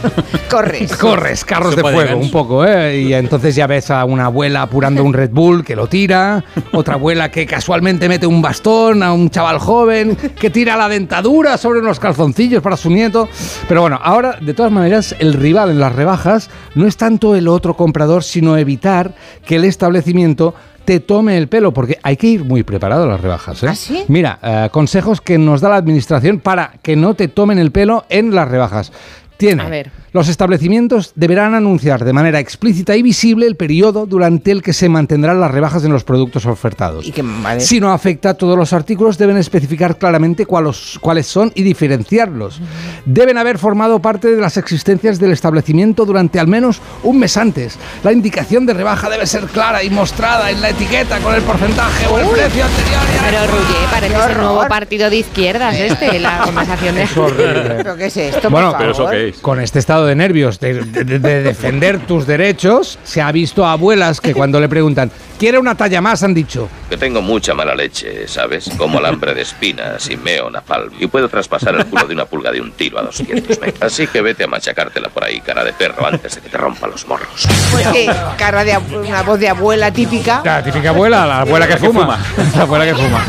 Corres. Corres, carros de fuego, un poco, ¿eh? Y entonces ya ves a una abuela apurando un Red Bull que lo tira, otra abuela que casualmente mete un bastón a un chaval joven, que tira la dentadura sobre unos calzoncillos para su nieto. Pero bueno, ahora, de todas maneras, el rival en las rebajas no es tanto el otro comprador, sino evitar que el establecimiento te tome el pelo, porque hay que ir muy preparado a las rebajas. ¿eh? ¿Ah, sí? Mira, eh, consejos que nos da la administración para que no te tomen el pelo en las rebajas. Tiene. A ver. Los establecimientos deberán anunciar de manera explícita y visible el periodo durante el que se mantendrán las rebajas en los productos ofertados. Y que, vale. Si no afecta a todos los artículos, deben especificar claramente cuáles, cuáles son y diferenciarlos. Deben haber formado parte de las existencias del establecimiento durante al menos un mes antes. La indicación de rebaja debe ser clara y mostrada en la etiqueta con el porcentaje o el precio anterior. Pero Ruye, parece ese nuevo partido de izquierdas este, la conversación de... Es horrible. ¿Pero qué es esto? Bueno, por Pero eso favor? Es. Con este estado de nervios de, de- de defender tus derechos, se ha visto a abuelas que cuando le preguntan, ¿quiere una talla más? Han dicho, Que tengo mucha mala leche, ¿sabes? Como alambre de espinas y meo napalm. Y puedo traspasar el culo de una pulga de un tiro a 200 metros. Así que vete a machacártela por ahí, cara de perro, antes de que te rompa los morros. Pues que cara de una voz de abuela típica. la típica abuela, la abuela que fuma. La abuela que fuma.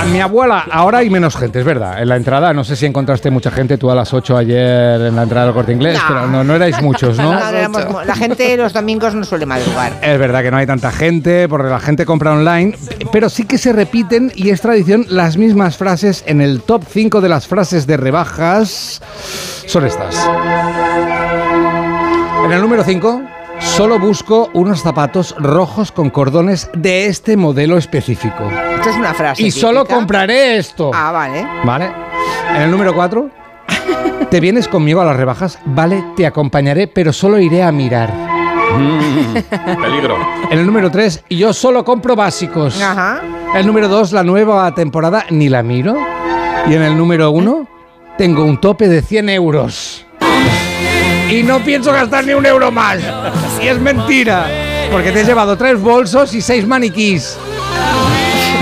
A mi abuela, ahora hay menos gente, es verdad. En la entrada, no sé si encontraste mucha gente tú a las 8 ayer en la entrada del corte inglés, No. pero no, no erais muchos, ¿no? No, no éramos la gente los domingos no suele madrugar. Es verdad que no hay tanta gente, porque la gente compra online, pero sí que se repiten y es tradición las mismas frases en el top 5 de las frases de rebajas. Son estas. En el número 5, solo busco unos zapatos rojos con cordones de este modelo específico. Esto es una frase. Y solo compraré esto. Ah, vale. ¿Vale? En el número 4, ¿te vienes conmigo a las rebajas? Vale, te acompañaré, pero solo iré a mirar. Peligro. En el número 3, yo solo compro básicos. Ajá. El número 2, la nueva temporada, ni la miro. Y en el número 1, tengo un tope de 100 euros. Y no pienso gastar ni un euro más. Y es mentira. Porque te he llevado tres bolsos y seis maniquís.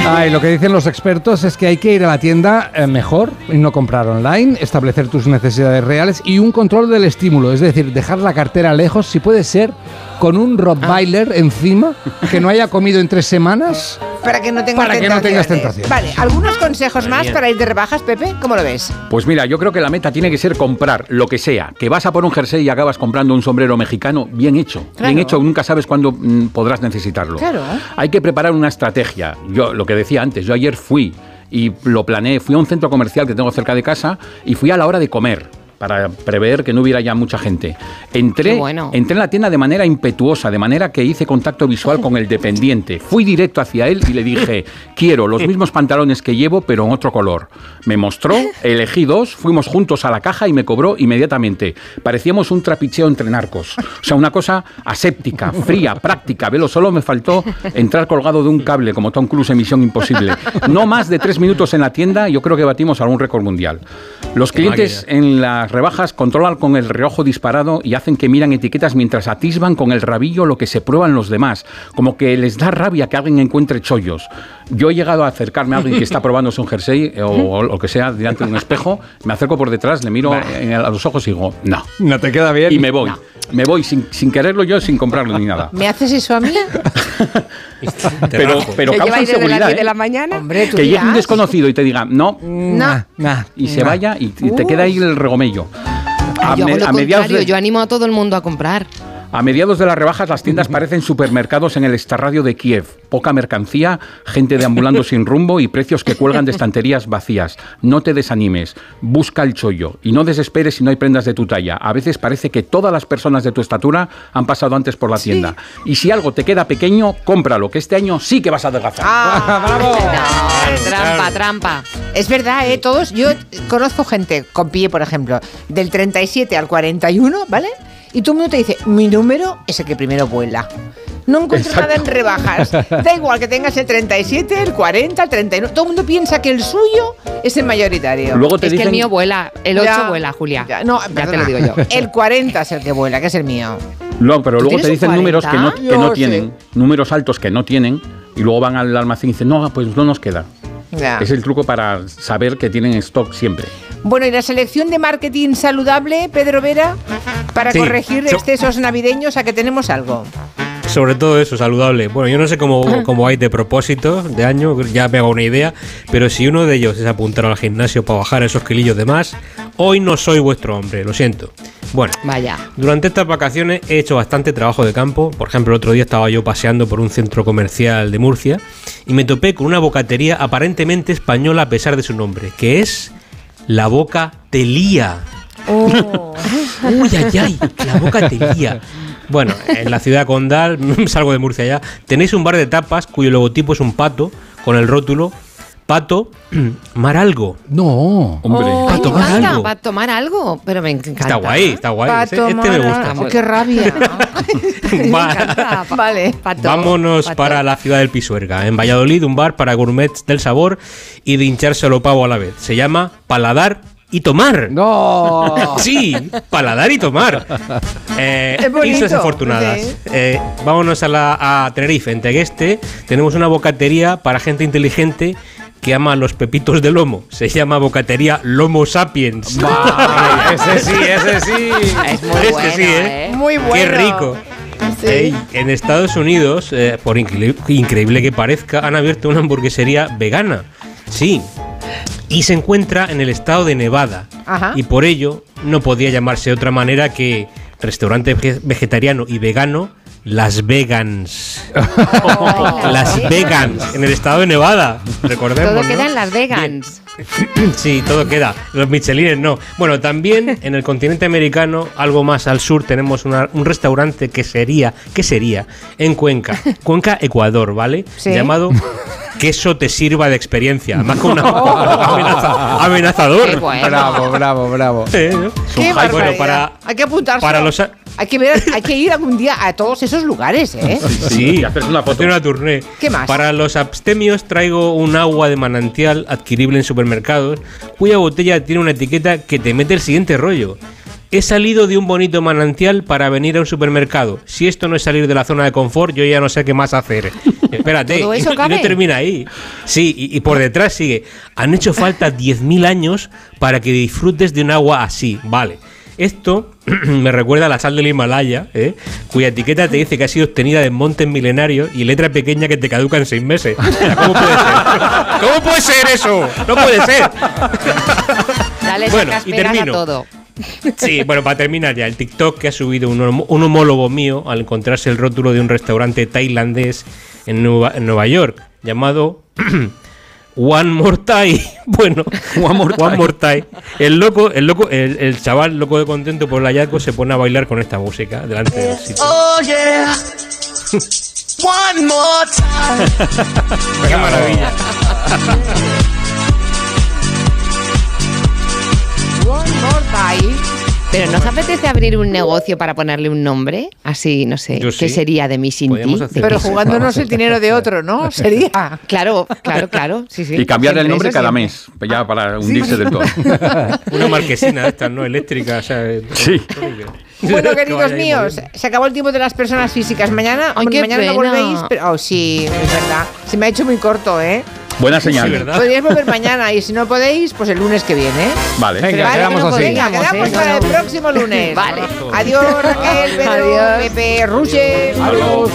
Ay, lo que dicen los expertos es que hay que ir a la tienda eh, mejor y no comprar online, establecer tus necesidades reales y un control del estímulo, es decir, dejar la cartera lejos, si puede ser, con un Rottweiler encima que no haya comido en tres semanas. Para que no tengas Para que no tengas tentaciones. Vale, ¿algunos consejos más para ir de rebajas, Pepe? ¿Cómo lo ves? Pues mira, yo creo que la meta tiene que ser comprar lo que sea. Que vas a por un jersey y acabas comprando un sombrero mexicano, bien hecho. Claro. Bien hecho, nunca sabes cuándo mm, podrás necesitarlo. Claro. Hay que preparar una estrategia. Yo, lo que decía antes, yo ayer fui y lo planeé. Fui a un centro comercial que tengo cerca de casa y fui a la hora de comer para prever que no hubiera ya mucha gente. Entré, bueno. entré en la tienda de manera impetuosa, de manera que hice contacto visual con el dependiente. Fui directo hacia él y le dije, quiero los mismos pantalones que llevo, pero en otro color. Me mostró, elegí dos, fuimos juntos a la caja y me cobró inmediatamente. Parecíamos un trapicheo entre narcos. O sea, una cosa aséptica, fría, práctica. Velo, solo me faltó entrar colgado de un cable como Tom Cruise en Misión Imposible. No más de tres minutos en la tienda, yo creo que batimos algún récord mundial. Los clientes en las rebajas controlan con el reojo disparado y hacen que miran etiquetas mientras atisban con el rabillo lo que se prueban los demás. Como que les da rabia que alguien encuentre chollos. Yo he llegado a acercarme a alguien que está probándose un jersey o, lo que sea delante de un espejo, me acerco por detrás, le miro a los ojos y digo, no. No te queda bien. Y me voy. Me voy sin, sin quererlo yo, sin comprarlo ni nada. ¿Me haces eso a mí? Pero, pero ¿Que lleva causa inseguridad. 10 de ¿eh? la mañana? Hombre, tú Que llegue un desconocido y te diga, no, No. y se nah. vaya y, y te queda ahí el regomello. A, yo me- hago lo a mediados de- yo animo a todo el mundo a comprar. A mediados de las rebajas las tiendas parecen supermercados en el extrarradio de Kiev. Poca mercancía, gente deambulando sin rumbo y precios que cuelgan de estanterías vacías. No te desanimes, busca el chollo y no desesperes si no hay prendas de tu talla. A veces parece que todas las personas de tu estatura han pasado antes por la tienda. Y si algo te queda pequeño, cómpralo, que este año sí que vas a adelgazar. Ah, No, trampa, trampa. Es verdad, ¿eh? Todos, yo conozco gente con pie, por ejemplo, del 37 al 41, ¿vale? Y todo el mundo te dice, mi número es el que primero vuela. No encuentro Exacto. nada en rebajas. Da igual que tengas el 37, el 40, el 39. Todo el mundo piensa que el suyo es el mayoritario. Luego te es que dicen, el mío vuela, el 8 Ya. vuela, Julia. Ya, no, ya te lo digo yo. El 40 es el que vuela, que es el mío. No, pero ¿Tú luego te dicen números que no, 40? que no tienen, números altos que no tienen, y luego van al almacén y dicen, no, pues no nos queda. Ya. Es el truco para saber que tienen stock siempre. Bueno, y la selección de marketing saludable, Pedro Vera, para Sí. corregir So- excesos navideños, a que tenemos algo. Sobre todo eso, saludable. Bueno, yo no sé cómo, cómo hay de propósito de año, ya me hago una idea, pero si uno de ellos es apuntar al gimnasio para bajar esos kilillos de más, hoy no soy vuestro hombre, lo siento. Bueno, Vaya. durante estas vacaciones he hecho bastante trabajo de campo. Por ejemplo, el otro día estaba yo paseando por un centro comercial de Murcia y me topé con una bocatería aparentemente española a pesar de su nombre, que es la Boca Telía. Uy, ay, ay, la boca te lía. Bueno, en la ciudad condal, salgo de Murcia ya, tenéis un bar de tapas cuyo logotipo es un pato con el rótulo Pato Mar Algo. No. Hombre. Oh, Para me tomar encanta, algo. Para tomar algo, pero me encanta. Está guay, está guay. Pa' Ese- Este me gusta. algo. ¡Qué rabia! Va- vale. Pato, Vámonos pato. para la ciudad del Pisuerga. En Valladolid, un bar para gourmets del sabor y de hinchárselo pavo a la vez. Se llama Paladar y Tomar. No. Sí, paladar y tomar. Eh, Es bonito, islas afortunadas. sí. Eh, vámonos a, la, a Tenerife. En Tegueste tenemos una bocatería para gente inteligente que ama los pepitos de lomo. Se llama bocatería Lomo Sapiens. ese sí, ese sí. Es muy Este bueno, sí, ¿eh? ¿eh? Muy bueno. Qué rico. Sí. Ey, en Estados Unidos, eh, por incre- increíble que parezca, han abierto una hamburguesería vegana. Sí. Y se encuentra en el estado de Nevada. Ajá. Y por ello no podía llamarse de otra manera que restaurante vege- vegetariano y vegano Las Vegans. Las Vegans, en el estado de Nevada. Recordemos. Todo ¿no? queda en Las Vegans. Sí, todo queda. Los Michelines no. Bueno, también en el continente americano, algo más al sur, tenemos una- un restaurante que sería, ¿qué sería? En Cuenca. Cuenca, Ecuador, ¿vale? Sí. Llamado Queso te sirva de experiencia. Además con una amenaza- amenazador. Qué bueno. Bravo, bravo, bravo. Eh, ¿no? Qué Bueno, para, Hay que apuntarse. para los... a- Hay que ver, hay que ir algún día a todos esos lugares, ¿eh? Sí, y hacerse una foto. hacer una tournée. ¿Qué más? Para los abstemios traigo un agua de manantial adquirible en supermercados, cuya botella tiene una etiqueta que te mete el siguiente rollo. He salido de un bonito manantial para venir a un supermercado. Si esto no es salir de la zona de confort, yo ya no sé qué más hacer. Espérate, ¿Todo y no- y cabe? no termina ahí. Sí, y, y por detrás sigue. Han hecho falta 10.000 años para que disfrutes de un agua así. Vale. Esto me recuerda a la sal del Himalaya, ¿eh? cuya etiqueta te dice que ha sido obtenida de montes milenarios y letra pequeña que te caduca en seis meses. ¿Cómo puede ser? ¿Cómo puede ser eso? No puede ser. Dale Bueno, y pegas a termino. todo. Sí, bueno, para terminar ya, el TikTok que ha subido un, un homólogo mío al encontrarse el rótulo de un restaurante tailandés en Nueva, en Nueva York llamado One More Thai. Bueno, One More Thai. Thai. El loco, el loco, el, el chaval loco de contento por el hallazgo se pone a bailar con esta música delante del sitio. Oh yeah. One more time. ¡Qué maravilla! More time. Pero ¿no os apetece abrir un negocio para ponerle un nombre? Así, no sé. Yo ¿Qué sí. sería de mi sin ti? hacer ¿De Pero jugándonos el dinero de otro, ¿no? Sería. Claro, claro, claro. Sí, sí. Y cambiar el nombre cada siempre. mes, ya para hundirse del todo. Una marquesina de estas, ¿no? Eléctrica, o sea, eh, Sí. Bueno, que queridos ahí míos, se acabó el tiempo de las personas físicas. Mañana, Ay, mañana no volvéis, pero. Oh, sí, es verdad. Se me ha hecho muy corto, ¿eh? Buena señal. Sí, ¿verdad? Podríais volver mañana y si no podéis, pues el lunes que viene. Vale. Venga, Vale, quedamos que no así. Venga, quedamos ¿eh? para el próximo lunes. Vale. Adiós, Raquel, Pedro, Adiós. Pepe, Ruche. Adiós.